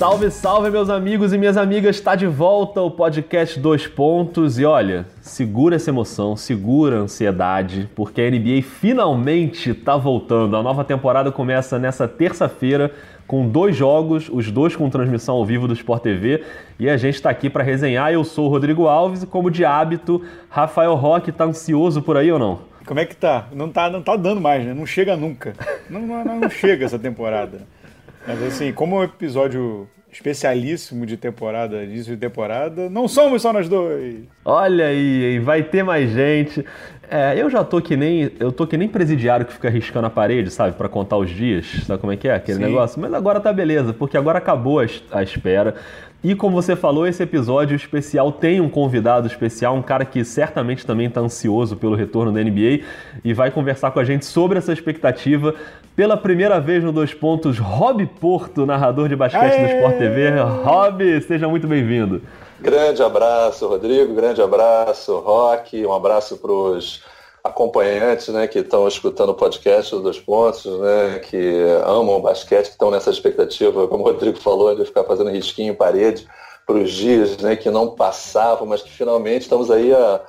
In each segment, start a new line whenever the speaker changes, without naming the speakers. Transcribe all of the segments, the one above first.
Salve, salve, meus amigos e minhas amigas! Está de volta o podcast Dois Pontos. E olha, segura essa emoção, segura a ansiedade, porque a NBA finalmente está voltando. A nova temporada começa nessa terça-feira com dois jogos, os dois com transmissão ao vivo do Sport TV. E a gente está aqui para resenhar. Eu sou o Rodrigo Alves e, como de hábito, Rafael Roque está ansioso por aí ou não?
Como é que tá? Não tá, não tá dando mais, né? Não chega nunca. Não, não, não chega essa temporada. Mas assim, como é um episódio especialíssimo de temporada, início de temporada, não somos só nós dois.
Olha aí, vai ter mais gente. É, eu já tô que nem eu tô que nem presidiário que fica riscando a parede, sabe, para contar os dias, sabe como é que é aquele Sim. negócio? Mas agora tá beleza, porque agora acabou a, a espera. E como você falou, esse episódio especial tem um convidado especial, um cara que certamente também está ansioso pelo retorno da NBA e vai conversar com a gente sobre essa expectativa. Pela primeira vez no Dois Pontos, Rob Porto, narrador de basquete Aê! do Sport TV. Rob, seja muito bem-vindo.
Grande abraço, Rodrigo, grande abraço, Rock, um abraço para os acompanhantes né, que estão escutando o podcast dos pontos, né, que amam o basquete, que estão nessa expectativa, como o Rodrigo falou, de ficar fazendo risquinho em parede para os dias né, que não passavam, mas que finalmente estamos aí a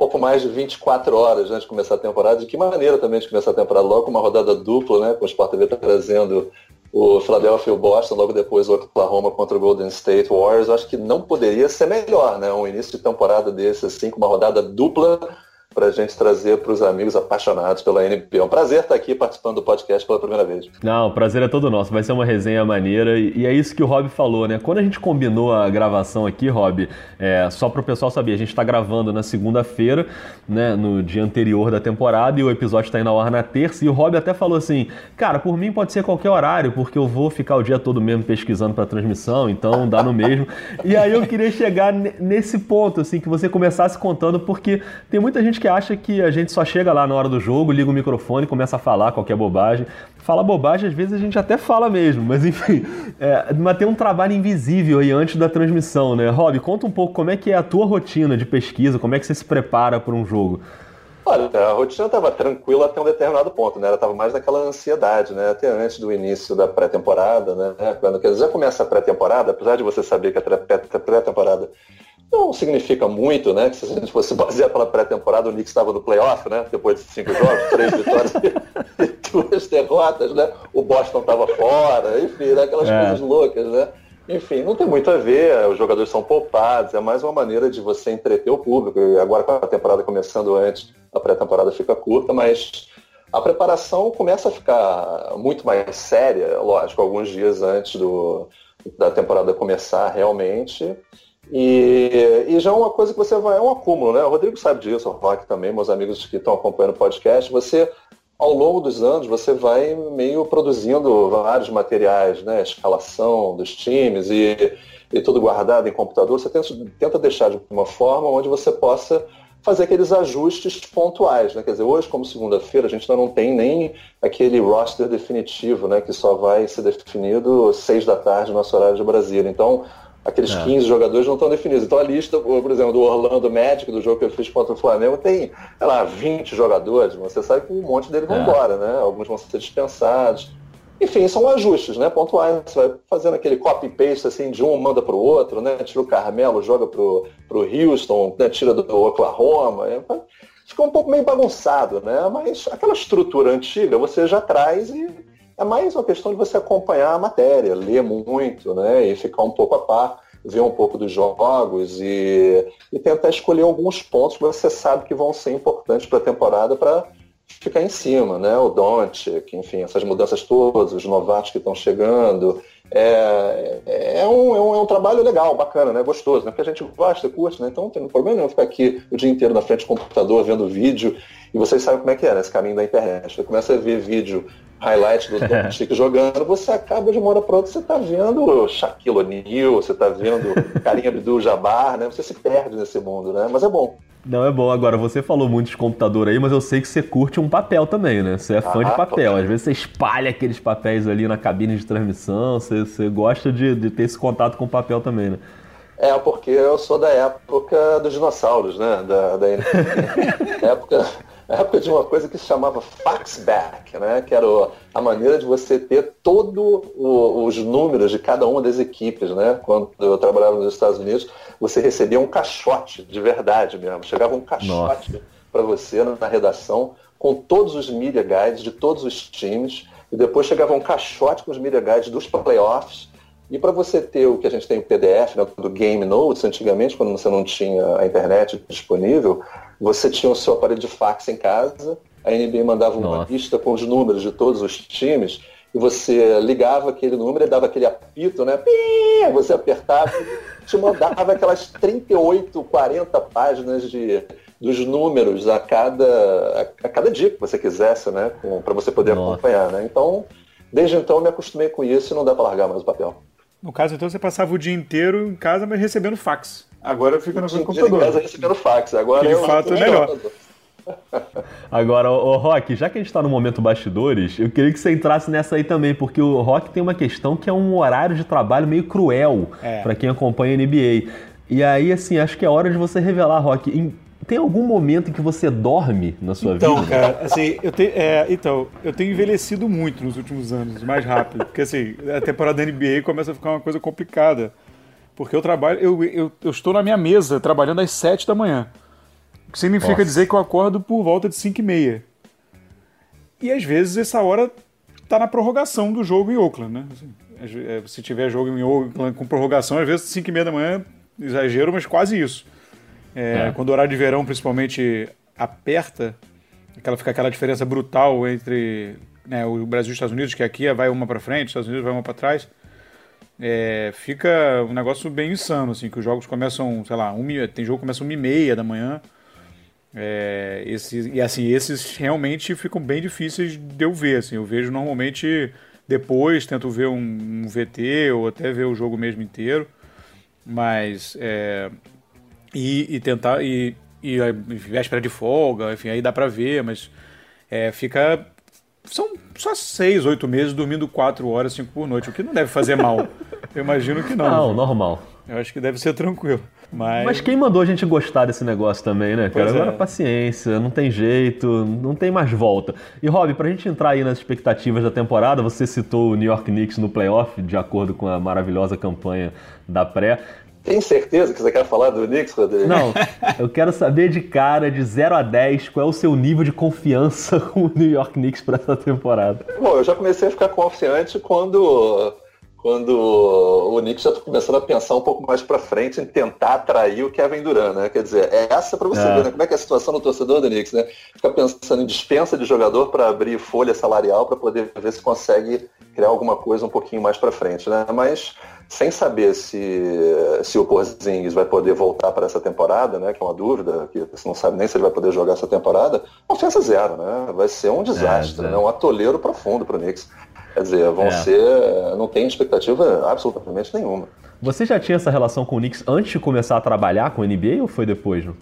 pouco mais de 24 horas antes de começar a temporada. De que maneira também de começar a temporada? Logo com uma rodada dupla, né, com o Sport TV trazendo o Philadelphia e o Boston, logo depois o Oklahoma contra o Golden State Warriors. Acho que não poderia ser melhor, né? Um início de temporada desse, assim, com uma rodada dupla para a gente trazer para os amigos apaixonados pela NBA. É um prazer estar aqui participando do podcast pela primeira vez.
Não, o prazer é todo nosso. Vai ser uma resenha maneira e, é isso que o Rob falou, né? Quando a gente combinou a gravação aqui, Rob, é, só para o pessoal saber, a gente está gravando na segunda-feira, né? No dia anterior da temporada e o episódio está indo ao ar na terça. E o Rob até falou assim, cara, por mim pode ser qualquer horário, porque eu vou ficar o dia todo mesmo pesquisando para transmissão, então dá no mesmo. e aí eu queria chegar nesse ponto, assim, que você começasse contando, porque tem muita gente que acha que a gente só chega lá na hora do jogo, liga o microfone, começa a falar qualquer bobagem. Fala bobagem, às vezes a gente até fala mesmo, mas enfim, é, mas tem um trabalho invisível aí antes da transmissão, né? Rob, conta um pouco como é que é a tua rotina de pesquisa, como é que você se prepara para um jogo.
Olha, a rotina estava tranquila até um determinado ponto, né? Ela estava mais naquela ansiedade, né? Até antes do início da pré-temporada, né? Quando já começa a pré-temporada, apesar de você saber que a pré-temporada não significa muito, né? Que se a gente fosse basear pela pré-temporada, o Knicks estava no playoff, né? Depois de cinco jogos, três vitórias e duas derrotas, né? O Boston estava fora, enfim, né? aquelas é. coisas loucas, né? Enfim, não tem muito a ver, os jogadores são poupados, é mais uma maneira de você entreter o público. E agora com a temporada começando antes, a pré-temporada fica curta, mas a preparação começa a ficar muito mais séria, lógico, alguns dias antes do, da temporada começar realmente. E, e, já é uma coisa que você vai, é um acúmulo, né? O Rodrigo sabe disso, o Rock também, meus amigos que estão acompanhando o podcast, você, ao longo dos anos, você vai meio produzindo vários materiais, né? Escalação dos times e, e tudo guardado em computador, você tenta, tenta deixar de uma forma onde você possa fazer aqueles ajustes pontuais, né? Quer dizer, hoje, como segunda-feira, a gente ainda não tem nem aquele roster definitivo, né? Que só vai ser definido seis da tarde, nosso horário de Brasília. Então, Aqueles é. 15 jogadores não estão definidos. Então a lista, por exemplo, do Orlando Magic, do jogo que eu fiz contra o Flamengo, tem, sei lá, 20 jogadores. Você sabe que um monte deles vão é. embora, né? Alguns vão ser dispensados. Enfim, são ajustes, né? Pontuais. Você vai fazendo aquele copy-paste assim, de um manda para o outro, né? Tira o Carmelo, joga para o Houston, né? tira do Oklahoma. É, fica um pouco meio bagunçado, né? Mas aquela estrutura antiga você já traz e é mais uma questão de você acompanhar a matéria, ler muito, né? E ficar um pouco a par, ver um pouco dos jogos e, e tentar escolher alguns pontos que você sabe que vão ser importantes para a temporada para ficar em cima, né? O que, enfim, essas mudanças todas, os novatos que estão chegando. É, é, um, é, um, é um trabalho legal, bacana, né? Gostoso, né? Porque a gente gosta, curte, né? Então não tem problema nenhum ficar aqui o dia inteiro na frente do computador vendo vídeo. E vocês sabem como é que é, né? Esse caminho da internet. Você começa a ver vídeo highlight do Doncic jogando, você acaba de uma hora para outra, você está vendo o Shaquille O'Neal, você está vendo Karim Abdul-Jabbar, né? Você se perde nesse mundo, né? Mas é bom.
Não, é bom. Agora, você falou muito de computador aí, mas eu sei que você curte um papel também, né? Você é fã ah, de papel. Às vezes você espalha aqueles papéis ali na cabine de transmissão, você, você gosta de, de ter esse contato com o papel também, né?
É, porque eu sou da época dos dinossauros, né? Da, da época a época de uma coisa que se chamava faxback, né? que era a maneira de você ter todos os números de cada uma das equipes. Né? Quando eu trabalhava nos Estados Unidos, você recebia um caixote de verdade mesmo. Chegava um caixote para você na redação com todos os media guides de todos os times. E depois chegava um caixote com os media guides dos playoffs e para você ter o que a gente tem o PDF né, do Game Notes, antigamente, quando você não tinha a internet disponível, você tinha o seu aparelho de fax em casa, a NBA mandava uma Nossa. lista com os números de todos os times, e você ligava aquele número e dava aquele apito, né? Você apertava e te mandava aquelas 38, 40 páginas de, dos números a cada, a, cada dia que você quisesse, né? Para você poder Nossa. acompanhar, né? Então, desde então eu me acostumei com isso e não dá para largar mais o papel.
No caso, então, você passava o dia inteiro em casa, mas recebendo fax. Agora fica no
seu computador. Em casa recebendo fax. Agora
que de fato é melhor.
Agora, o Rock, já que a gente está no momento bastidores, eu queria que você entrasse nessa aí também, porque o Rock tem uma questão que é um horário de trabalho meio cruel é. para quem acompanha a NBA. E aí, assim, acho que é hora de você revelar, Rock, em tem algum momento em que você dorme na sua
então,
vida?
Então, cara, assim, eu tenho, é, então, eu tenho envelhecido muito nos últimos anos, mais rápido. Porque, assim, a temporada da NBA começa a ficar uma coisa complicada. Porque eu trabalho, eu, eu, eu estou na minha mesa trabalhando às 7 da manhã. O que significa Nossa. dizer que eu acordo por volta de 5 e meia. E às vezes essa hora tá na prorrogação do jogo em Oakland, né? Assim, é, se tiver jogo em Oakland com prorrogação, às vezes 5 e meia da manhã, exagero, mas quase isso. É, é. Quando o horário de verão, principalmente, aperta, aquela, fica aquela diferença brutal entre né, o Brasil e os Estados Unidos, que aqui vai uma para frente, os Estados Unidos vai uma para trás. É, fica um negócio bem insano, assim, que os jogos começam, sei lá, um, tem jogo que começa uma e meia da manhã. É, esse, e assim, esses realmente ficam bem difíceis de eu ver. Assim, eu vejo normalmente depois, tento ver um, um VT ou até ver o jogo mesmo inteiro. Mas é, e, e tentar. E, e véspera de folga, enfim, aí dá pra ver, mas é, fica. São só seis, oito meses dormindo quatro horas, cinco por noite, o que não deve fazer mal. Eu imagino que não.
Não, normal.
Eu acho que deve ser tranquilo. Mas...
Mas quem mandou a gente gostar desse negócio também, né, cara? Pois Agora é. paciência, não tem jeito, não tem mais volta. E Rob, pra gente entrar aí nas expectativas da temporada, você citou o New York Knicks no playoff, de acordo com a maravilhosa campanha da pré.
Tem certeza que você quer falar do Knicks, Rodrigo?
Não, eu quero saber de cara, de 0 a 10, qual é o seu nível de confiança com o New York Knicks para essa temporada.
Bom, eu já comecei a ficar confiante quando, quando o Knicks já está começando a pensar um pouco mais para frente em tentar atrair o Kevin Durant, né? Quer dizer, é essa para você é. ver né? como é que é a situação do torcedor do Knicks, né? Fica pensando em dispensa de jogador para abrir folha salarial para poder ver se consegue criar alguma coisa um pouquinho mais para frente, né? Mas sem saber se, se o Porzingis vai poder voltar para essa temporada, né, que é uma dúvida, que você não sabe nem se ele vai poder jogar essa temporada, confiança zero, né? Vai ser um desastre, é, né? um atoleiro profundo para o Knicks. Quer dizer, vão é. ser. Não tem expectativa absolutamente nenhuma.
Você já tinha essa relação com o Knicks antes de começar a trabalhar com o NBA ou foi depois? Não?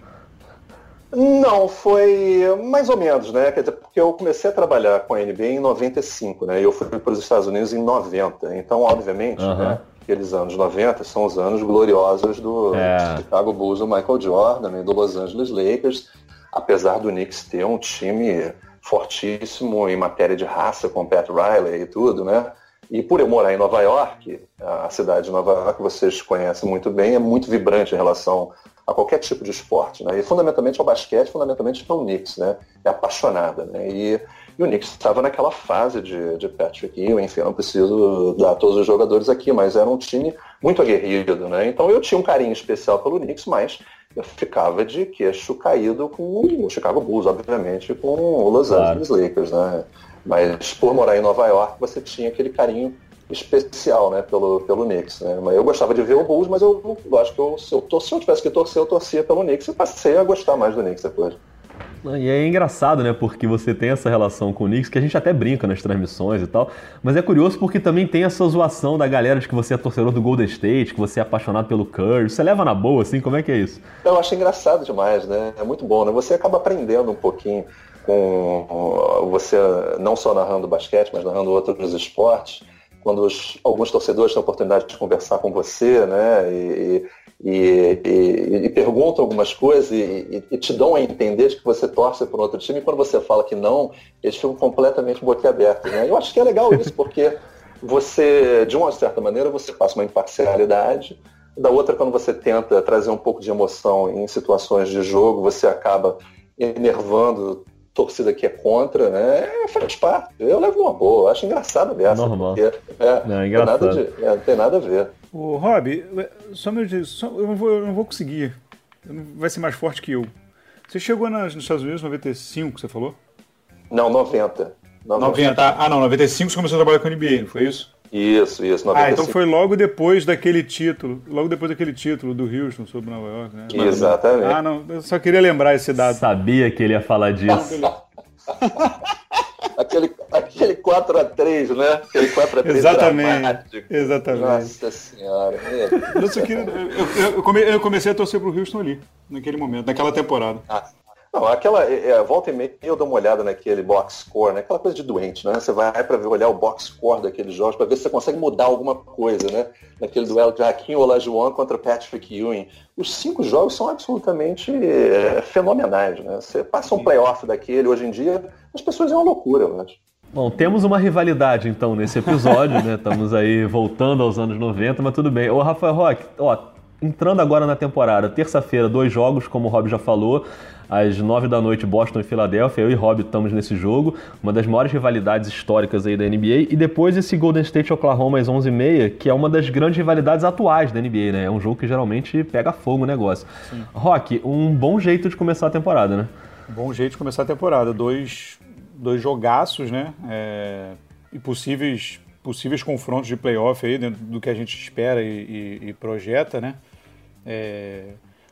Não, foi mais ou menos, né? Quer dizer, porque eu comecei a trabalhar com a NBA em 95, né? E eu fui para os Estados Unidos em 90. Então, obviamente, uhum. né? aqueles anos 90 são os anos gloriosos do é. Chicago Bulls, do Michael Jordan e do Los Angeles Lakers, apesar do Knicks ter um time fortíssimo em matéria de raça com o Pat Riley e tudo, né? E por eu morar em Nova York, a cidade de Nova York, vocês conhecem muito bem, é muito vibrante em relação a qualquer tipo de esporte, né? E fundamentalmente ao basquete, fundamentalmente ao Knicks, né? É apaixonada, né? E e o Knicks estava naquela fase de, de Patrick Ewing, enfim, eu não preciso dar todos os jogadores aqui, mas era um time muito aguerrido, né? Então eu tinha um carinho especial pelo Knicks, mas eu ficava de queixo caído com o Chicago Bulls, obviamente, com o Los Angeles claro. Lakers, né? Mas por morar em Nova York, você tinha aquele carinho especial, né, pelo, pelo Knicks, né? Mas eu gostava de ver o Bulls, mas eu acho que eu, se, eu, se eu tivesse que torcer, eu torcia pelo Knicks e passei a gostar mais do Knicks depois.
E é engraçado, né? Porque você tem essa relação com o Knicks, que a gente até brinca nas transmissões e tal. Mas é curioso porque também tem essa zoação da galera de que você é torcedor do Golden State, que você é apaixonado pelo Curry. Você leva na boa, assim? Como é que é isso?
Eu acho engraçado demais, né? É muito bom, né? Você acaba aprendendo um pouquinho com você não só narrando basquete, mas narrando outros esportes quando os, alguns torcedores têm a oportunidade de conversar com você, né? E, e, e, e perguntam algumas coisas e, te dão a entender que você torce para outro time, e quando você fala que não, eles ficam completamente boquiabertos. Né? Eu acho que é legal isso, porque você, de uma certa maneira, você passa uma imparcialidade, da outra, quando você tenta trazer um pouco de emoção em situações de jogo, você acaba enervando torcida que é contra, né? É, faz parte. Eu levo uma boa, acho engraçado dessa.
Normal.
Porque, é, não, é engraçado. Tem nada de, é, não tem nada a ver.
O Rob, só meu só, eu, não vou, eu não vou conseguir. Vai ser mais forte que eu. Você chegou nas, nos Estados Unidos em 95, você falou?
Não, 90.
90. 90. Ah, não, 95 você começou a trabalhar com a NBA, não foi isso?
Isso, isso. 95.
Ah, então foi logo depois daquele título, logo depois daquele título do Houston sobre Nova York, né?
Exatamente.
Ah, não, eu só queria lembrar esse dado.
Sabia que ele ia falar disso.
aquele, aquele 4x3, né? Aquele 4x3
Exatamente. Dramático. Exatamente.
Nossa senhora.
Eu, eu, eu, comecei a torcer pro Houston ali, naquele momento, naquela temporada.
Ah, não, aquela. É, é, volta e meia eu dou uma olhada naquele box score, né? Aquela coisa de doente, né? Você vai para ver olhar o box score daqueles jogos para ver se você consegue mudar alguma coisa, né? Naquele duelo de Hakim Olajuwon contra Patrick Ewing. Os cinco jogos são absolutamente é, fenomenais, né? Você passa um playoff daquele hoje em dia, as pessoas é uma loucura, eu acho.
Bom, temos uma rivalidade então nesse episódio, né? Estamos aí voltando aos anos 90, mas tudo bem. Ô, Rafael Roque, ó, entrando agora na temporada, terça-feira, dois jogos, como o Rob já falou às 9 da noite, Boston e Filadélfia. Eu e Rob estamos nesse jogo, uma das maiores rivalidades históricas aí da NBA. E depois esse Golden State Oklahoma às 11h30, que é uma das grandes rivalidades atuais da NBA, né? É um jogo que geralmente pega fogo o negócio. Sim. Rock, um bom jeito de começar a temporada, né?
Bom jeito de começar a temporada. Dois, dois jogaços, né? É, e possíveis, possíveis confrontos de playoff aí dentro do que a gente espera e, e, e projeta, né? É,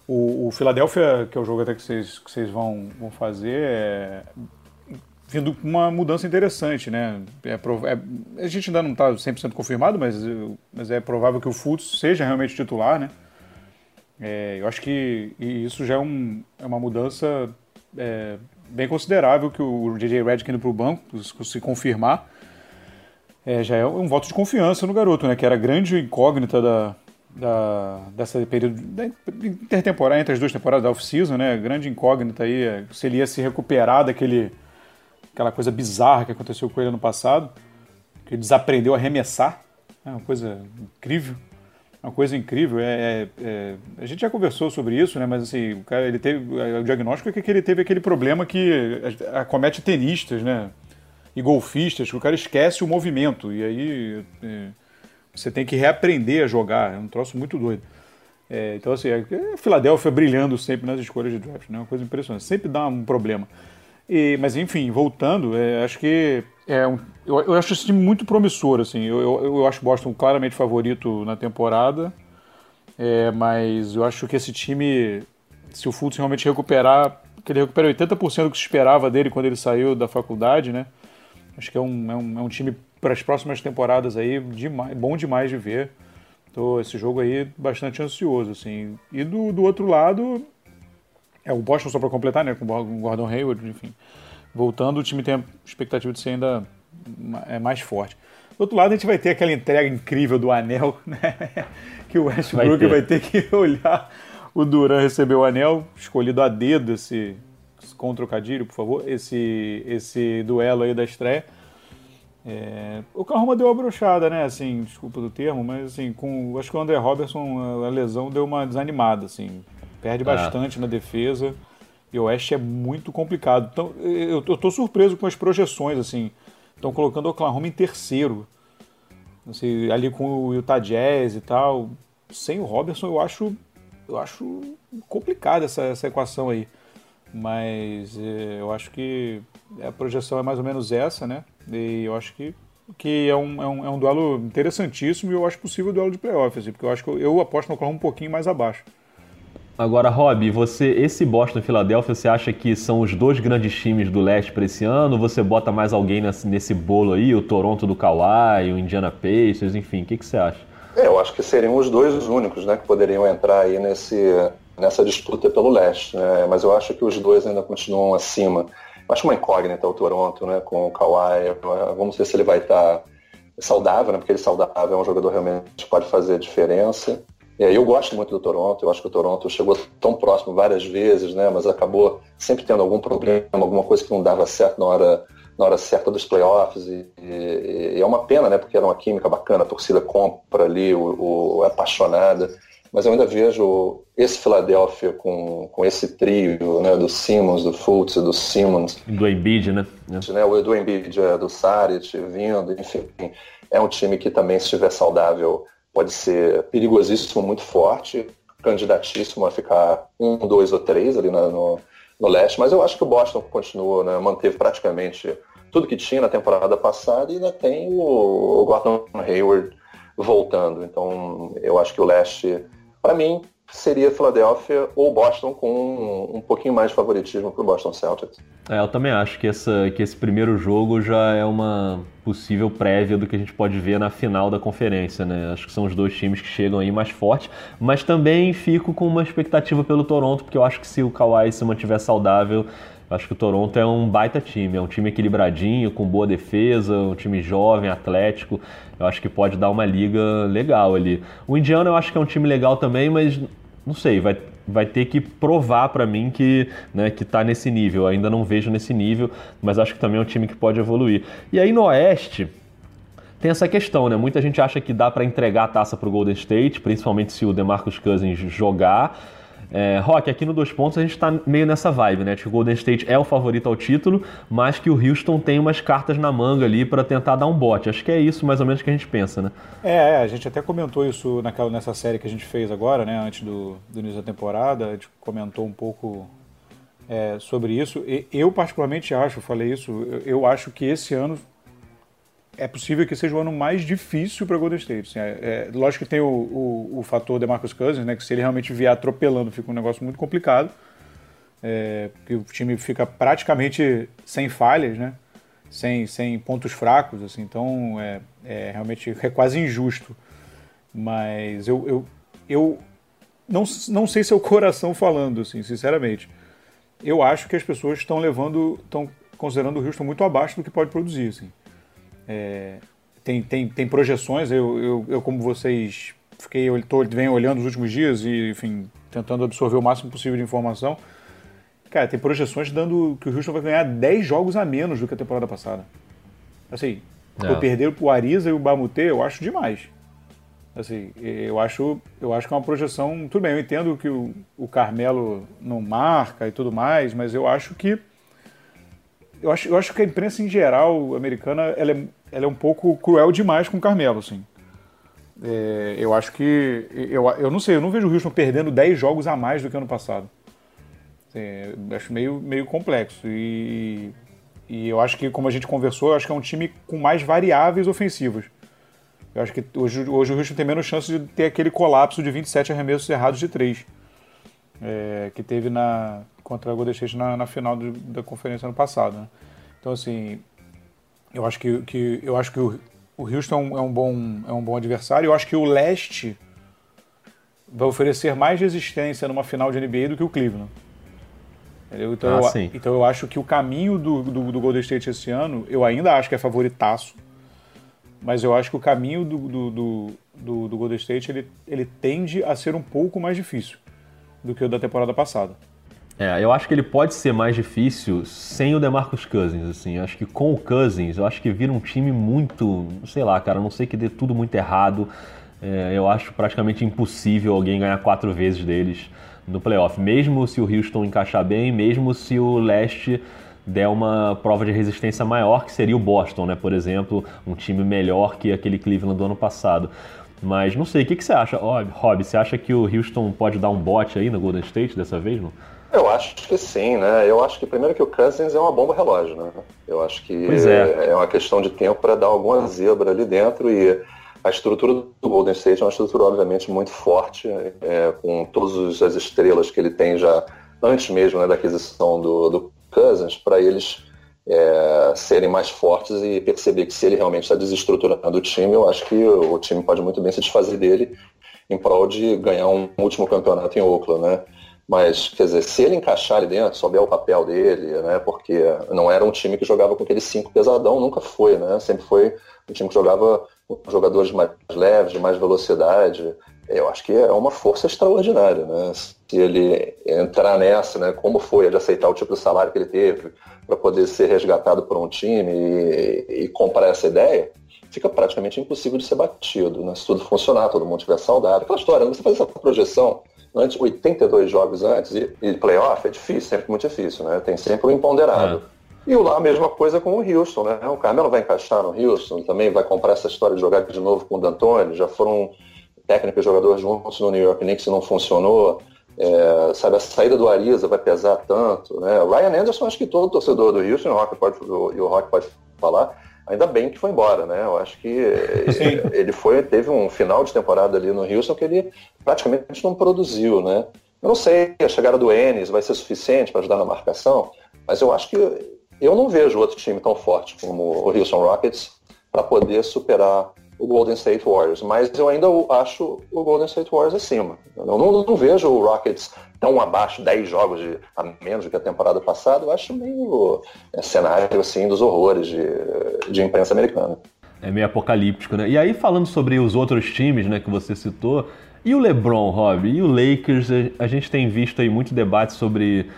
o, o Philadelphia, que é o jogo até que vocês, que vocês vão, vão fazer, é vindo com uma mudança interessante, né? É, é, a gente ainda não está 100% confirmado, mas, mas é provável que o Fultz seja realmente titular, né? É, eu acho que isso já é, um, é uma mudança é, bem considerável que o J.J. Redick indo para o banco, se confirmar, é, já é um voto de confiança no garoto, né? Que era grande incógnita da, da, dessa período da intertemporada, entre as duas temporadas da off-season, né? Grande incógnita aí, é, se ele ia se recuperar daquele aquela coisa bizarra que aconteceu com ele ano passado, que ele desaprendeu a arremessar, é uma coisa incrível, uma coisa incrível. É, é, é, a gente já conversou sobre isso, né? Mas assim, o cara ele teve o diagnóstico é que ele teve aquele problema que acomete tenistas, né? E golfistas, que o cara esquece o movimento e aí é, você tem que reaprender a jogar. É um troço muito doido. É, então, assim, é, é Filadélfia brilhando sempre nas escolhas de draft, né? Uma coisa impressionante. Sempre dá um problema. E, mas, enfim, voltando, é, acho que é um, eu, eu, acho esse time muito promissor, assim. Eu, eu, eu acho Boston claramente favorito na temporada, é, mas eu acho que esse time, se o Fultz realmente recuperar, que ele recupera 80% do que se esperava dele quando ele saiu da faculdade, né? Acho que é um, é um, é um time para as próximas temporadas aí, demais, bom demais de ver. Tô esse jogo aí bastante ansioso, assim. E do, do outro lado, é o Boston só para completar, né, com o Gordon Hayward, enfim. Voltando, o time tem a expectativa de ser ainda é mais forte. Do outro lado, a gente vai ter aquela entrega incrível do anel, né? que o Westbrook vai, vai ter que olhar o Duran receber o anel, escolhido a dedo esse, com o trocadilho, por favor, esse, esse duelo aí da estreia. É, o Oklahoma deu uma brochada, né? Assim, desculpa do termo, mas assim, com, acho que o André Robertson, a, a lesão deu uma desanimada, assim. Perde é. bastante na defesa. E o Oeste é muito complicado. Então, eu, eu tô surpreso com as projeções, assim. Estão colocando o Oklahoma em terceiro. Assim, ali com o Utah Jazz e tal. Sem o Robertson, eu acho, eu acho complicada essa, essa equação aí. Mas é, eu acho que a projeção é mais ou menos essa, né? E eu acho que, que é, um, é, um, é um duelo interessantíssimo e eu acho possível o duelo de playoffs, assim, porque eu acho que eu, eu aposto no Oklahoma um pouquinho mais abaixo.
Agora, Rob, você, esse Boston e Philadelphia, você acha que são os dois grandes times do leste para esse ano? Você bota mais alguém nesse, nesse bolo aí, o Toronto do Kawhi, o Indiana Pacers, enfim, o que, que você acha?
É, eu acho que seriam os dois os únicos, né, que poderiam entrar aí nesse, nessa disputa pelo leste, né? Mas eu acho que os dois ainda continuam acima acho uma incógnita o Toronto, né, com o Kawhi. Vamos ver se ele vai estar saudável, né? Porque ele saudável é um jogador realmente que pode fazer a diferença. E aí eu gosto muito do Toronto, eu acho que o Toronto chegou tão próximo várias vezes, né? Mas acabou sempre tendo algum problema, alguma coisa que não dava certo na hora, na hora certa dos playoffs. E, e, e é uma pena, né? Porque era uma química bacana, a torcida compra ali, o, o é apaixonada. Mas eu ainda vejo esse Philadelphia com, com esse trio, né? Do Simmons, do Fultz, do Simmons.
Do Embiid, né?
né? O do Embiid, é, do Saric vindo, enfim. É um time que também, se estiver saudável, pode ser perigosíssimo, muito forte, candidatíssimo a ficar um, dois ou três ali na, no, no leste, mas eu acho que o Boston continua, né, manteve praticamente tudo que tinha na temporada passada e ainda tem o, o Gordon Hayward voltando. Então eu acho que o leste, para mim, seria Philadelphia ou Boston com um, um pouquinho mais de favoritismo para o Boston Celtics.
É, eu também acho que, essa, que esse primeiro jogo já é uma possível prévia do que a gente pode ver na final da conferência, né? Acho que são os dois times que chegam aí mais fortes, mas também fico com uma expectativa pelo Toronto, porque eu acho que se o Kawhi se mantiver saudável, acho que o Toronto é um baita time, é um time equilibradinho, com boa defesa, um time jovem, atlético. Eu acho que pode dar uma liga legal ali. O Indiana eu acho que é um time legal também, mas não sei, vai, vai ter que provar para mim que, né, que tá nesse nível. Eu ainda não vejo nesse nível, mas acho que também é um time que pode evoluir. E aí no Oeste, tem essa questão, né? Muita gente acha que dá para entregar a taça para o Golden State, principalmente se o DeMarcus Cousins jogar. É, Rock, aqui no Dois Pontos a gente está meio nessa vibe, né? Que o Golden State é o favorito ao título, mas que o Houston tem umas cartas na manga ali para tentar dar um bote. Acho que é isso mais ou menos que a gente pensa, né?
É, é, a gente até comentou isso naquela, nessa série que a gente fez agora, né? Antes do, do início da temporada, a gente comentou um pouco é, sobre isso. E, eu particularmente acho, falei isso, eu, eu acho que esse ano é possível que seja o ano mais difícil para Golden State. Assim, é, é, lógico que tem o, o, o fator de Marcus Cousins, né, que se ele realmente vier atropelando fica um negócio muito complicado, é, o time fica praticamente sem falhas, né, sem, sem pontos fracos, assim, então é, é realmente é quase injusto. Mas eu, eu, eu não, não sei se é o coração falando, assim, sinceramente. Eu acho que as pessoas estão levando, estão considerando o Houston muito abaixo do que pode produzir, assim. É, tem, tem, tem projeções, eu, eu, eu como vocês fiquei, eu tô, venho olhando nos últimos dias e, enfim, tentando absorver o máximo possível de informação. Cara, tem projeções dando que o Houston vai ganhar 10 jogos a menos do que a temporada passada. Assim, é. eu perder pro Ariza e o Bamute, eu acho demais. Assim, eu acho, eu acho que é uma projeção. Tudo bem, eu entendo que o, o Carmelo não marca e tudo mais, mas eu acho que eu acho, eu acho que a imprensa em geral americana ela é, ela é um pouco cruel demais com o Carmelo, assim. É, eu acho que. Eu, eu não sei, eu não vejo o Houston perdendo 10 jogos a mais do que ano passado. É, acho meio, meio complexo. E, e eu acho que, como a gente conversou, eu acho que é um time com mais variáveis ofensivas. Eu acho que hoje, hoje o Houston tem menos chance de ter aquele colapso de 27 arremessos errados de 3 é, que teve na, contra o Golden State na, na final do, da conferência ano passado. Né? Então, assim, eu acho que, que, eu acho que o, o Houston é um, bom, é um bom adversário. Eu acho que o leste vai oferecer mais resistência numa final de NBA do que o Cleveland. Então, ah, eu, então eu acho que o caminho do, do, do, Golden State esse ano, eu ainda acho que é favoritaço, mas eu acho que o caminho do, do, do, do Golden State ele, ele tende a ser um pouco mais difícil do que o da temporada passada.
É, eu acho que ele pode ser mais difícil sem o DeMarcus Cousins, assim. Eu acho que com o Cousins, eu acho que vira um time muito, sei lá, cara, não sei que dê tudo muito errado. É, eu acho praticamente impossível alguém ganhar quatro vezes deles no playoff. Mesmo se o Houston encaixar bem, mesmo se o leste der uma prova de resistência maior, que seria o Boston, né? Por exemplo, um time melhor que aquele Cleveland do ano passado. Mas não sei, o que, que você acha, Rob? Você acha que o Houston pode dar um bote aí no Golden State dessa vez, não?
Eu acho que sim, né? Eu acho que primeiro que o Cousins é uma bomba relógio, né? Eu acho que é. é. uma questão de tempo para dar alguma zebra ali dentro e a estrutura do Golden State é uma estrutura obviamente muito forte, é, com todas as estrelas que ele tem já antes mesmo né, da aquisição do, do Cousins, para eles é, serem mais fortes e perceber que se ele realmente está desestruturando o time, eu acho que o time pode muito bem se desfazer dele em prol de ganhar um último campeonato em Oakland, né? Mas, quer dizer, se ele encaixar ali dentro, souber o papel dele, né? Porque não era um time que jogava com aquele cinco pesadão, nunca foi, né? Sempre foi um time que jogava com jogadores mais leves, de mais velocidade. Eu acho que é uma força extraordinária, né? Se ele entrar nessa, né? Como foi de aceitar o tipo de salário que ele teve para poder ser resgatado por um time e, e, comprar essa ideia, fica praticamente impossível de ser batido, né? Se tudo funcionar, todo mundo estiver saudável. Aquela história, né? você faz essa projeção antes, 82 jogos antes e, e playoff é difícil, sempre muito difícil, né? Tem sempre o um imponderável. É. E lá a mesma coisa com o Houston, né? O Carmelo vai encaixar no Houston, também vai comprar essa história de jogar de novo com o D'Antoni, já foram técnico e jogador juntos no New York Knicks não funcionou. É, sabe, a saída do Ariza vai pesar tanto, né? O Ryan Anderson, acho que todo torcedor do Houston, o Rock pode, e o Rock pode falar, ainda bem que foi embora, né? Eu acho que ele foi, teve um final de temporada ali no Houston que ele praticamente não produziu, né? Eu não sei, a chegada do Ennis vai ser suficiente para ajudar na marcação, mas eu acho que eu não vejo outro time tão forte como o Houston Rockets para poder superar o Golden State Warriors, mas eu ainda acho o Golden State Warriors acima. Eu não, não vejo o Rockets tão abaixo, 10 jogos de, a menos do que a temporada passada, eu acho meio é, cenário assim dos horrores de, de imprensa americana.
É meio apocalíptico, né? E aí, falando sobre os outros times né, que você citou, e o LeBron, Rob? E o Lakers? A gente tem visto aí muito debate sobre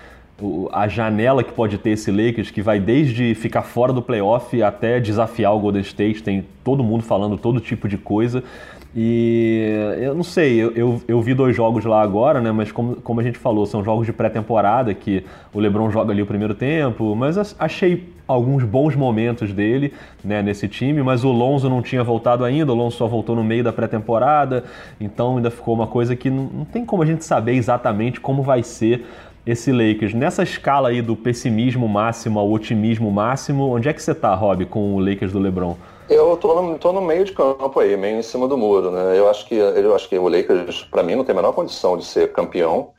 a janela que pode ter esse Lakers, que vai desde ficar fora do playoff até desafiar o Golden State, tem todo mundo falando todo tipo de coisa. E eu não sei, eu, eu, eu, vi dois jogos lá agora, né? Mas como, como a gente falou, são jogos de pré-temporada que o LeBron joga ali o primeiro tempo, mas achei alguns bons momentos dele né, nesse time, mas o Lonzo não tinha voltado ainda, o Lonzo só voltou no meio da pré-temporada, então ainda ficou uma coisa que não, não tem como a gente saber exatamente como vai ser esse Lakers. Nessa escala aí do pessimismo máximo ao otimismo máximo, onde é que você tá, Rob, com o Lakers do LeBron?
Eu tô no, tô no meio de campo aí, meio em cima do muro, né? Eu acho que, eu acho que o Lakers, para mim, não tem a menor condição de ser campeão.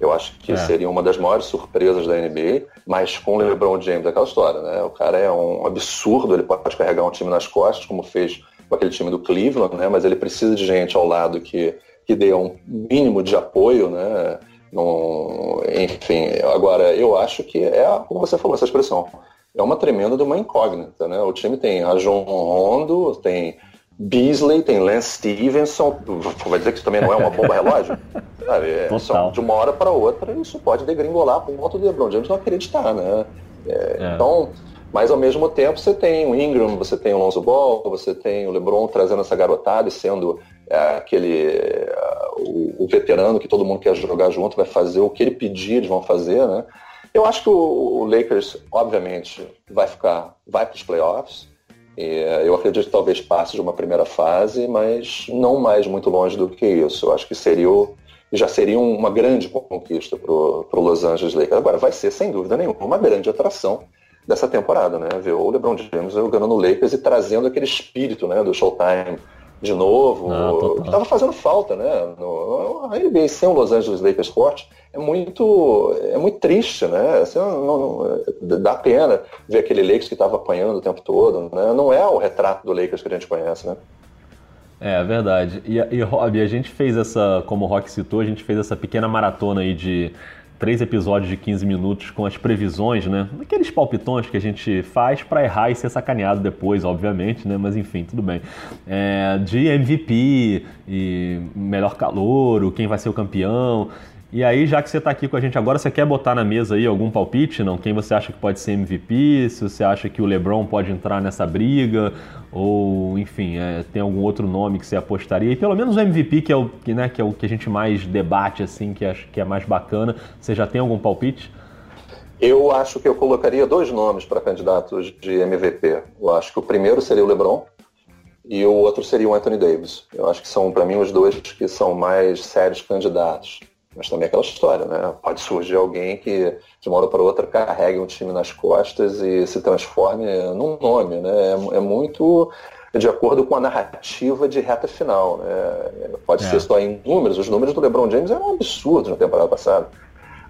Eu acho que é. seria uma das maiores surpresas da NBA, mas com o LeBron James, é aquela história, né? O cara é um absurdo, ele pode carregar um time nas costas, como fez com aquele time do Cleveland, né? Mas ele precisa de gente ao lado que, que dê um mínimo de apoio, né? Não, enfim, agora eu acho que é, como você falou, essa expressão, é uma tremenda de uma incógnita, né? O time tem a João Rondo, tem Beasley, tem Lance Stevenson, vai dizer que isso também não é uma bomba relógio? Sabe, é, de uma hora para outra isso pode degringolar com ponto do LeBron James não acreditar, né? É, é. Então, mas ao mesmo tempo você tem o Ingram, você tem o Lonzo Ball, você tem o LeBron trazendo essa garotada e sendo é, aquele é, o, o, veterano que todo mundo quer jogar junto, vai fazer o que ele pedir, eles vão fazer, né? Eu acho que o, Lakers, obviamente, vai ficar, vai para os playoffs. E, é, eu acredito que talvez passe de uma primeira fase, mas não mais muito longe do que isso. Eu acho que seria já seria uma grande conquista para o Los Angeles Lakers. Agora, vai ser, sem dúvida nenhuma, uma grande atração dessa temporada, né? Ver o LeBron James jogando no Lakers e trazendo aquele espírito né, do Showtime de novo, que estava fazendo falta, né? No, a NBA sem o Los Angeles Lakers forte é muito, é muito triste, né? Assim, não, não, dá pena ver aquele Lakers que estava apanhando o tempo todo, né? Não é o retrato do Lakers que a gente conhece, né?
É, verdade. E, e Rob, a gente fez essa, como o Rock citou, a gente fez essa pequena maratona aí de três episódios de 15 minutos com as previsões, né? Aqueles palpitões que a gente faz para errar e ser sacaneado depois, obviamente, né? Mas enfim, tudo bem. É, de MVP e melhor calouro, quem vai ser o campeão. E aí, já que você está aqui com a gente agora, você quer botar na mesa aí algum palpite, não? Quem você acha que pode ser MVP? Se você acha que o LeBron pode entrar nessa briga? Ou, enfim, é, tem algum outro nome que você apostaria? E pelo menos o MVP, que é o que, né, que, é o que a gente mais debate, assim, que acho que é mais bacana. Você já tem algum palpite?
Eu acho que eu colocaria dois nomes para candidatos de MVP. Eu acho que o primeiro seria o LeBron e o outro seria o Anthony Davis. Eu acho que são, para mim, os dois que são mais sérios candidatos. Mas também é aquela história, né? Pode surgir alguém que, de uma hora para outra, carregue um time nas costas e se transforme num nome, né? É, é muito de acordo com a narrativa de reta final. Né? Pode é. ser só em números. Os números do LeBron James eram absurdos na temporada passada.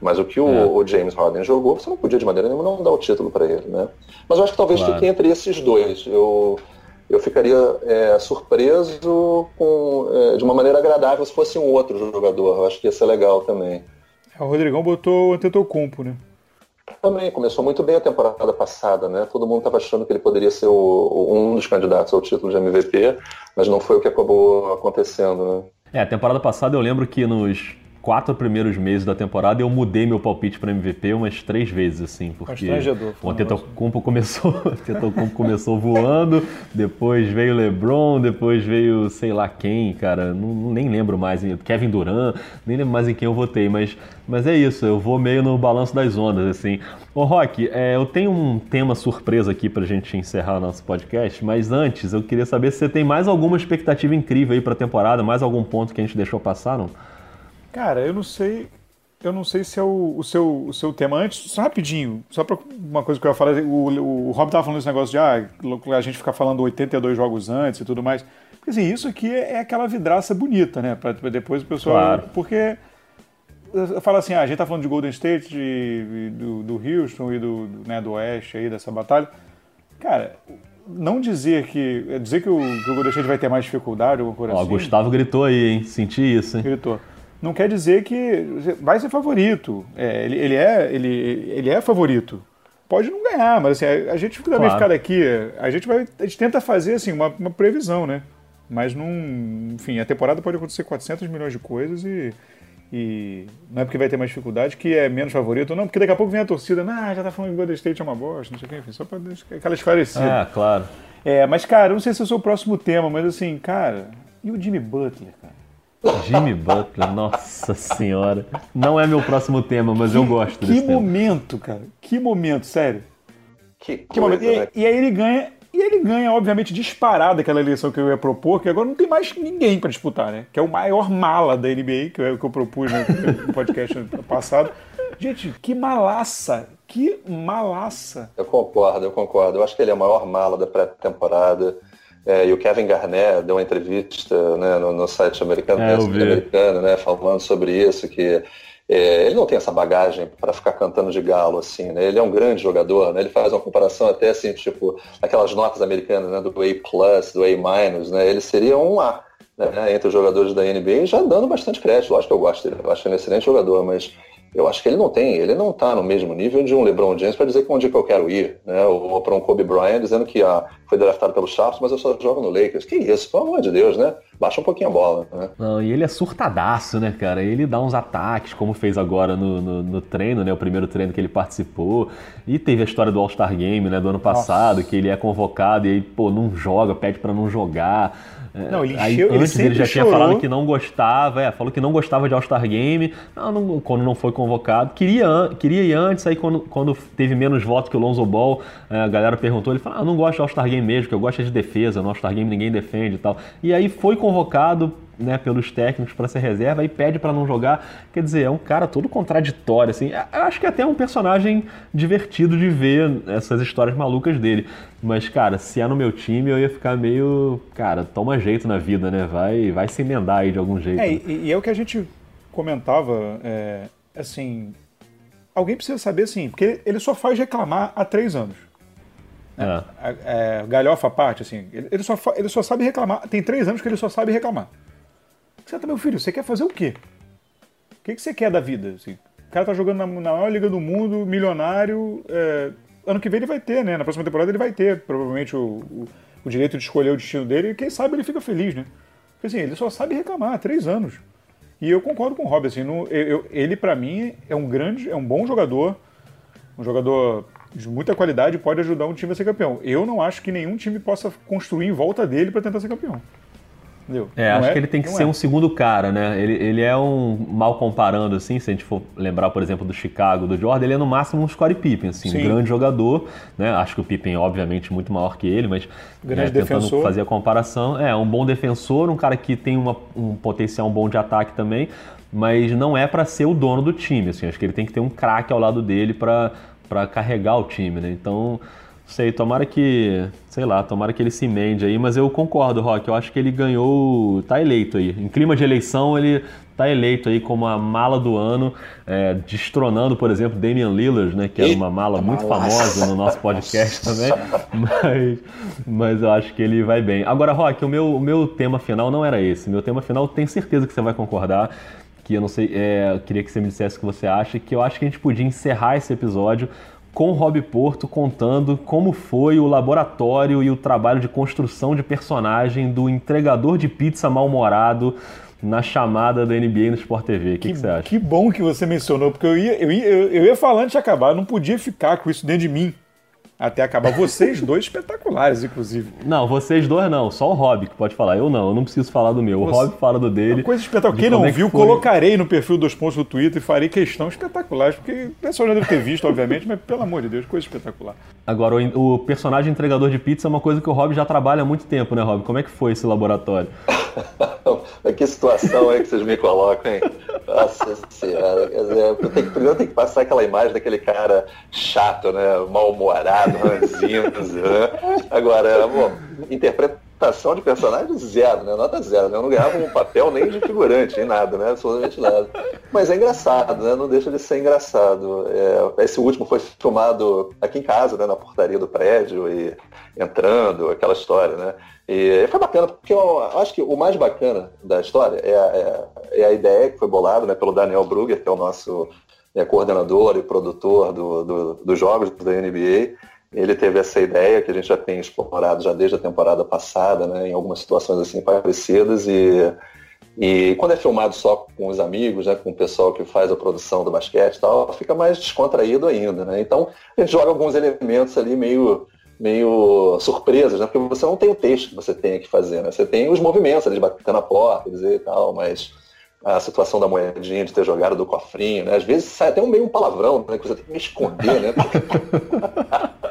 Mas o que o, é. o, James Harden jogou, você não podia de maneira nenhuma não dar o título para ele, né? Mas eu acho que talvez claro. fique entre esses dois. Eu, eu ficaria é, surpreso com, é, de uma maneira agradável se fosse um outro jogador. Eu acho que ia ser legal também.
É, o Rodrigão botou o Antetokounmpo, né?
Também começou muito bem a temporada passada, né? Todo mundo estava achando que ele poderia ser o, um dos candidatos ao título de MVP, mas não foi o que acabou acontecendo,
né? É, a temporada passada eu lembro que nos quatro primeiros meses da temporada eu mudei meu palpite para MVP umas três vezes, assim, porque o Antetokounmpo começou, o começou voando, depois veio LeBron, depois veio sei lá quem, cara, não, nem lembro mais, Kevin Durant, nem lembro mais em quem eu votei, mas, mas é isso, eu vou meio no balanço das ondas, assim. Ô Rock, é, eu tenho um tema surpresa aqui pra gente encerrar nosso podcast, mas antes eu queria saber se você tem mais alguma expectativa incrível aí pra temporada, mais algum ponto que a gente deixou passar, não?
Cara, eu não sei. Eu não sei se é o, o, seu, o seu tema. Antes, só rapidinho, só para uma coisa que eu ia falar. O, o Rob tava falando esse negócio de ah, a gente ficar falando 82 jogos antes e tudo mais. Porque assim, isso aqui é, é aquela vidraça bonita, né? Para depois o pessoal. Claro. Porque eu falo assim, ah, a gente tá falando de Golden State, de, do, do Houston e do, né, do Oeste aí, dessa batalha. Cara, não dizer que. Dizer que o, que o Golden State vai ter mais dificuldade, alguma coisa
Ó,
assim.
O Gustavo gritou aí, hein? Senti isso, hein?
Gritou não quer dizer que vai ser favorito. É, ele, ele, é, ele, ele é favorito. Pode não ganhar, mas assim, a, a gente também claro. ficar daqui, a gente vai. A gente tenta fazer assim, uma, uma previsão, né? Mas não. Enfim, a temporada pode acontecer 400 milhões de coisas e. E não é porque vai ter mais dificuldade que é menos favorito, não, porque daqui a pouco vem a torcida, ah, já tá falando que o Golden State é uma bosta, não sei o que, enfim, só deixar aquela esclarecida.
Ah, claro.
É, mas, cara, eu não sei se é o seu próximo tema, mas assim, cara, e o Jimmy Butler, cara?
Jimmy Butler, nossa senhora. Não é meu próximo tema, mas
que,
eu gosto
desse Que momento, cara. Que momento, sério.
Que, que momento.
E,
né?
e, aí ele ganha, e ele ganha, obviamente, disparado aquela eleição que eu ia propor, que agora não tem mais ninguém para disputar, né? Que é o maior mala da NBA, que eu, que eu propus no podcast passado. Gente, que malaça! Que malaça!
Eu concordo, eu concordo. Eu acho que ele é o maior mala da pré-temporada. É, e o Kevin Garnett deu uma entrevista né, no, no, site americano, é, americano né, falando sobre isso, que é, ele não tem essa bagagem para ficar cantando de galo, assim, né? Ele é um grande jogador, né? Ele faz uma comparação até assim, tipo, aquelas notas americanas, né? Do A+, do A-, né? Ele seria um A, né? Entre os jogadores da NBA, já dando bastante crédito. Lógico que eu gosto dele, eu acho ele um excelente jogador, mas eu acho que ele não tem, ele não está no mesmo nível de um LeBron James para dizer que onde que eu quero ir, né? Ou para um Kobe Bryant dizendo que ah, foi draftado pelo Sharps, mas eu só jogo no Lakers. Que isso, pelo amor de Deus, né? Baixa um pouquinho a bola, né?
Não, e ele é surtadaço, né, cara? Ele dá uns ataques, como fez agora no, no, no treino, né? O primeiro treino que ele participou. E teve a história do All-Star Game, né? Do ano passado, Nossa. que ele é convocado e aí, pô, não joga, pede para não jogar.
É, não, ele,
aí, antes ele já chorou. tinha falado que não gostava, é, falou que não gostava de All-Star Game, não, não, quando não foi convocado. Queria, queria ir antes, aí quando, quando teve menos votos que o Lonzo Ball, é, a galera perguntou, ele falou, ah, não gosto de All-Star Game mesmo, que eu gosto é de defesa, no All-Star Game ninguém defende e tal. E aí foi convocado né, pelos técnicos para ser reserva e pede para não jogar. Quer dizer, é um cara todo contraditório, assim. Eu acho que é até um personagem divertido de ver essas histórias malucas dele. Mas, cara, se é no meu time, eu ia ficar meio. Cara, toma jeito na vida, né? Vai, vai se emendar aí de algum jeito.
É,
né?
e, e, é o que a gente comentava, é, assim. Alguém precisa saber, assim, porque ele só faz reclamar há três anos. É. É, é, galhofa à parte, assim, ele só, ele só sabe reclamar. Tem três anos que ele só sabe reclamar. Você tá, meu filho, você quer fazer o quê? O que, que você quer da vida? Assim, o cara tá jogando na, na maior liga do mundo, milionário. É, ano que vem ele vai ter, né? Na próxima temporada ele vai ter, provavelmente, o, o, o, direito de escolher o destino dele. E quem sabe ele fica feliz, né? Porque assim, ele só sabe reclamar há três anos. E eu concordo com o Rob, assim, no, eu, eu, ele para mim é um grande, é um bom jogador, um jogador de muita qualidade pode ajudar um time a ser campeão. Eu não acho que nenhum time possa construir em volta dele para tentar ser campeão.
Entendeu? É, não acho é, que ele tem que ser é. um segundo cara, né? Ele, ele é um, mal comparando, assim, se a gente for lembrar, por exemplo, do Chicago, do Jordan, ele é no máximo um Scottie Pippen, assim, Sim. um grande jogador, né? Acho que o Pippen, obviamente, muito maior que ele, mas
grande
né, tentando
defensor.
fazer a comparação, é um bom defensor, um cara que tem uma, um potencial bom de ataque também, mas não é para ser o dono do time, assim, acho que ele tem que ter um craque ao lado dele para carregar o time, né? Então, Sei, tomara que, sei lá, tomara que ele se emende aí, mas eu concordo, Rock, eu acho que ele ganhou, tá eleito aí. Em clima de eleição, ele tá eleito aí como a mala do ano, é, destronando, por exemplo, Damian Lillard, né, que era uma mala muito famosa no nosso podcast também, mas, mas eu acho que ele vai bem. Agora, Rock, o meu, o meu tema final não era esse, meu tema final tenho certeza que você vai concordar, que eu não sei, é, eu queria que você me dissesse o que você acha, que eu acho que a gente podia encerrar esse episódio com o Rob Porto contando como foi o laboratório e o trabalho de construção de personagem do entregador de pizza mal-humorado na chamada da NBA no Sport TV. O que, que, que, você acha?
Que bom que você mencionou, porque eu ia, eu ia, eu ia falar antes de acabar, eu não podia ficar com isso dentro de mim até acabar. Vocês dois espetaculares, inclusive.
Não, vocês dois não, só o Rob que pode falar. Eu não, eu não preciso falar do meu. O Você... Rob fala do dele. Uma
coisa espetacular. Quem não é viu, colocarei no perfil dos pontos do Twitter e farei questão espetacular, porque o pessoal já deve ter visto, obviamente, mas pelo amor de Deus, coisa espetacular.
Agora, o, o personagem entregador de pizza é uma coisa que o Rob já trabalha há muito tempo, né, Rob? Como é que foi esse laboratório?
que situação é que vocês me colocam, hein? Nossa senhora. Quer dizer, eu tenho, primeiro eu tenho que passar aquela imagem daquele cara chato, né? Mal-humorado, ranzinho. Agora, bom, interpretação de personagem zero, né? Nota zero, né? Eu não ganhava um papel nem de figurante, nem nada, né? Absolutamente nada. Mas é engraçado, né? Não deixa de ser engraçado. É, esse último foi filmado aqui em casa, né? Na portaria do prédio e entrando, aquela história, né? E foi bacana, porque eu acho que o mais bacana da história é a, é, é a ideia que foi bolada né, pelo Daniel Brugger, que é o nosso é, coordenador e produtor do, do, dos jogos da NBA. Ele teve essa ideia que a gente já tem explorado já desde a temporada passada, né, em algumas situações assim parecidas. E, e quando é filmado só com os amigos, né, com o pessoal que faz a produção do basquete e tal, fica mais descontraído ainda. Né? Então a gente joga alguns elementos ali meio meio surpresas, né? Porque você não tem o texto que você tem que fazer, né? Você tem os movimentos, eles batendo na porta, dizer e tal, mas a situação da moedinha de ter jogado do cofrinho, né? Às vezes sai até um meio um palavrão, né? Que você tem que esconder, né?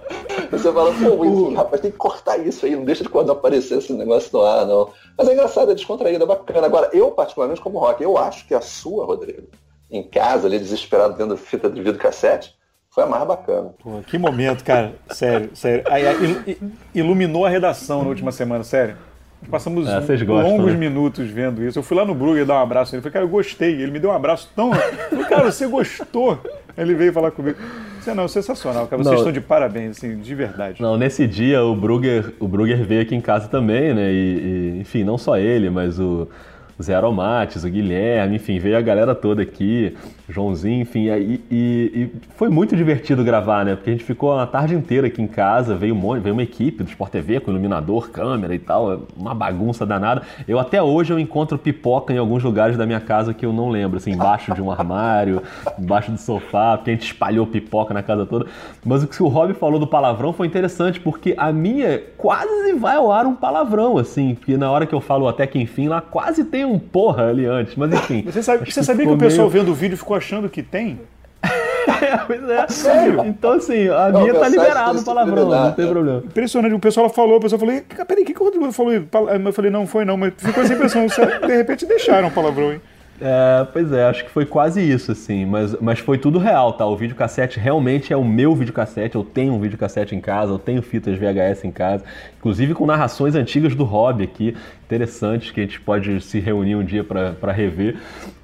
você fala, pô, rapaz, tem que cortar isso aí, não deixa de quando aparecer esse negócio no ar, não. Mas é engraçado, é descontraído, é bacana. Agora, eu, particularmente, como rock, eu acho que a sua, Rodrigo, em casa, ali, desesperado, tendo fita de vídeo cassete, foi a mais bacana.
Pô, que momento, cara. Sério, sério. Aí, iluminou a redação na última semana, sério. Passamos é, gostam, longos né? minutos vendo isso. Eu fui lá no Brugger dar um abraço nele. Falei, cara, eu gostei. Ele me deu um abraço tão. falei, cara, você gostou? Ele veio falar comigo. Você não, sensacional, cara. Vocês não, estão de parabéns, assim, de verdade.
Não, nesse dia o Brugger, o Brugger veio aqui em casa também, né? E, e enfim, não só ele, mas o Zé Aromates, o Guilherme, enfim, veio a galera toda aqui, Joãozinho, enfim, e, e, e, foi muito divertido gravar, né? Porque a gente ficou a tarde inteira aqui em casa, veio, um, veio uma equipe do Sport TV com iluminador, câmera e tal, uma bagunça danada. Eu até hoje eu encontro pipoca em alguns lugares da minha casa que eu não lembro, assim, embaixo de um armário, embaixo do sofá, porque a gente espalhou pipoca na casa toda. Mas o que o Rob falou do palavrão foi interessante, porque a minha quase vai ao ar um palavrão, assim, porque na hora que eu falo até que enfim, lá quase tem um porra ali antes, mas enfim.
Você, sabe, você sabia que o pessoal meio... vendo o vídeo ficou achando que tem?
pois é. Sério? Então, assim, a não, minha tá liberado o palavrão, não tem problema.
Impressionante, o pessoal falou, o pessoal falou, peraí, o que, que o Rodrigo falou? Eu falei, não, foi não, mas ficou essa impressão, de repente deixaram o palavrão, hein?
É, pois é, acho que foi quase isso, assim, mas, mas foi tudo real, tá? O videocassete realmente é o meu videocassete, eu tenho um videocassete em casa, eu tenho fitas VHS em casa, inclusive com narrações antigas do hobby aqui, interessantes, que a gente pode se reunir um dia para rever,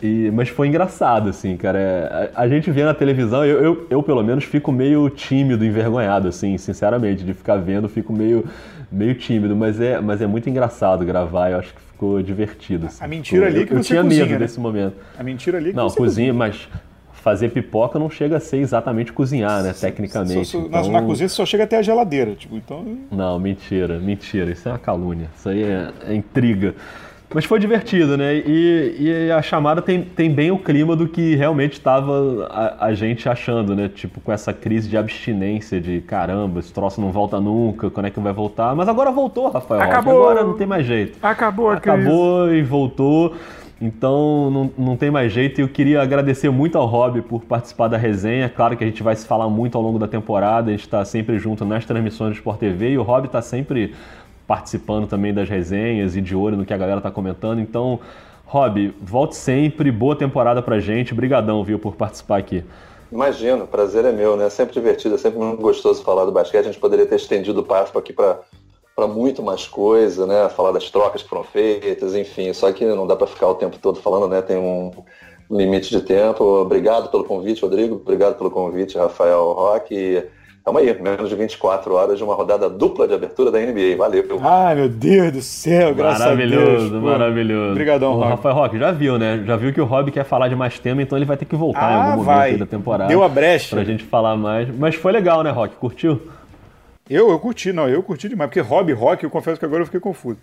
e, mas foi engraçado, assim, cara, é, a, a, gente vê na televisão, eu, eu, eu pelo menos fico meio tímido, envergonhado, assim, sinceramente, de ficar vendo, fico meio, meio tímido, mas é, mas é muito engraçado gravar, eu acho que ficou divertido. Assim.
A mentira ali que
eu,
eu
tinha
cozinha,
medo
né?
desse momento.
A mentira ali que
Não,
você
cozinha, mas fazer pipoca não chega a ser exatamente cozinhar, né? Tecnicamente.
Só, só, então... na, na, cozinha você só chega até a geladeira, tipo, então.
Não, mentira, mentira. Isso é uma calúnia. Isso aí é, é intriga. Mas foi divertido, né? E, e, a chamada tem, tem bem o clima do que realmente estava a, a, gente achando, né? Tipo, com essa crise de abstinência, de caramba, esse troço não volta nunca, quando é que vai voltar? Mas agora voltou, Rafael.
Acabou!
Agora não tem mais jeito.
Acabou a
Acabou crise. e voltou. Então não, não tem mais jeito e eu queria agradecer muito ao Rob por participar da resenha. Claro que a gente vai se falar muito ao longo da temporada, a gente está sempre junto nas transmissões do Sport TV e o Rob está sempre participando também das resenhas e de olho no que a galera está comentando. Então, Rob, volte sempre, boa temporada pra gente. Brigadão, viu, por participar aqui.
Imagino, prazer é meu, né? Sempre divertido, é sempre muito gostoso falar do basquete. A gente poderia ter estendido o papo aqui para para muito mais coisa, né? Falar das trocas que foram feitas, enfim. Só que não dá para ficar o tempo todo falando, né? Tem um limite de tempo. Obrigado pelo convite, Rodrigo. Obrigado pelo convite, Rafael Roque. Tamo aí, menos de 24 horas de uma rodada dupla de abertura da NBA. Valeu.
Ai, meu Deus do céu, graças a Deus.
Maravilhoso, maravilhoso.
Obrigadão,
o
Rob.
Rafael Roque já viu, né? Já viu que o Rob quer falar de mais tema, então ele vai ter que voltar em
Ah,
algum momento
vai.
aí da temporada.
Deu a brecha.
Pra gente falar mais. Mas foi legal, né, Rock? Curtiu?
Eu, eu curti, não, eu curti demais, porque Rob Rock, eu confesso que agora eu fiquei confuso.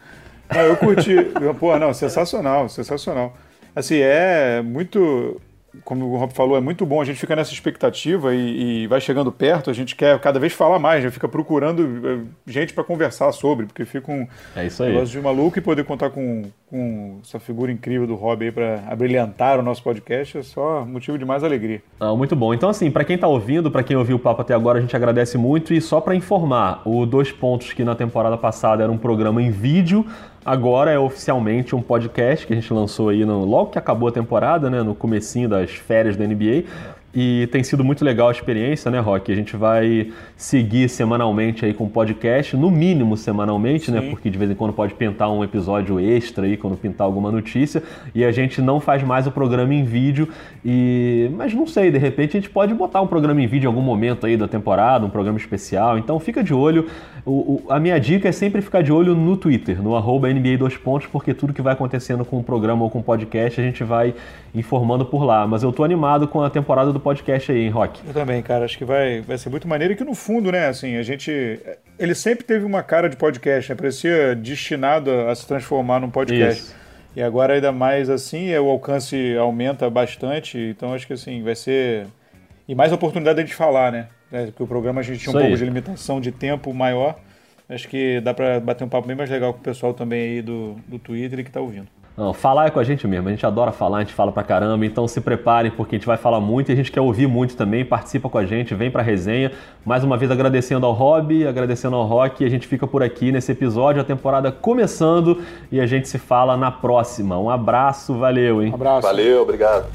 Não, eu curti, pô, não, sensacional, sensacional. Assim, é muito, como o Rob falou, é muito bom, a gente fica nessa expectativa e, e vai chegando perto, a gente quer cada vez falar mais, já fica procurando eh, gente para conversar sobre, porque fica um
É isso aí.
negócio de maluco e poder contar com, com essa figura incrível do Rob aí para abrilhantar o nosso podcast é só motivo de mais alegria.
Ah, muito bom. Então, assim, para quem tá ouvindo, para quem ouviu o papo até agora, a gente agradece muito. E só para informar, o Dois Pontos, que na temporada passada era um programa em vídeo, agora é oficialmente um podcast que a gente lançou aí no, logo que acabou a temporada, né, no comecinho das férias da NBA. E tem sido muito legal a experiência, né, Rock? A gente vai seguir semanalmente aí com o podcast, no mínimo semanalmente, né?
Sim.
Porque de vez em quando pode pintar um episódio extra aí, quando pintar alguma notícia. E a gente não faz mais o programa em vídeo. E mas não sei, de repente a gente pode botar um programa em vídeo em algum momento aí da temporada, um programa especial. Então fica de olho. O, o- a minha dica é sempre ficar de olho no Twitter, no arroba NBA 2 pontos, porque tudo que vai acontecendo com o programa ou com o podcast a gente vai informando por lá. Mas eu tô animado com a temporada do podcast aí, hein, Rock?
Eu também, cara, acho que vai, vai ser muito maneiro e que no fundo, né, assim, a gente. Ele sempre teve uma cara de podcast, né? Parecia destinado a, a se transformar num podcast.
Isso.
E agora, ainda mais assim, é, o alcance aumenta bastante, então acho que assim, vai ser. E mais oportunidade de falar, né? É, Porque o programa a gente tinha um
Isso aí.
pouco de limitação de tempo maior. Acho que dá pra bater um papo bem mais legal com o pessoal também aí do, do Twitter e que tá ouvindo.
Não, falar é com a gente mesmo. A gente adora falar, a gente fala pra caramba. Então se preparem, porque a gente vai falar muito e a gente quer ouvir muito também. Participa com a gente, vem pra resenha. Mais uma vez agradecendo ao Rob, agradecendo ao Rock. A gente fica por aqui nesse episódio, a temporada começando e a gente se fala na próxima. Um abraço, valeu, hein?
Um abraço.
Valeu, obrigado.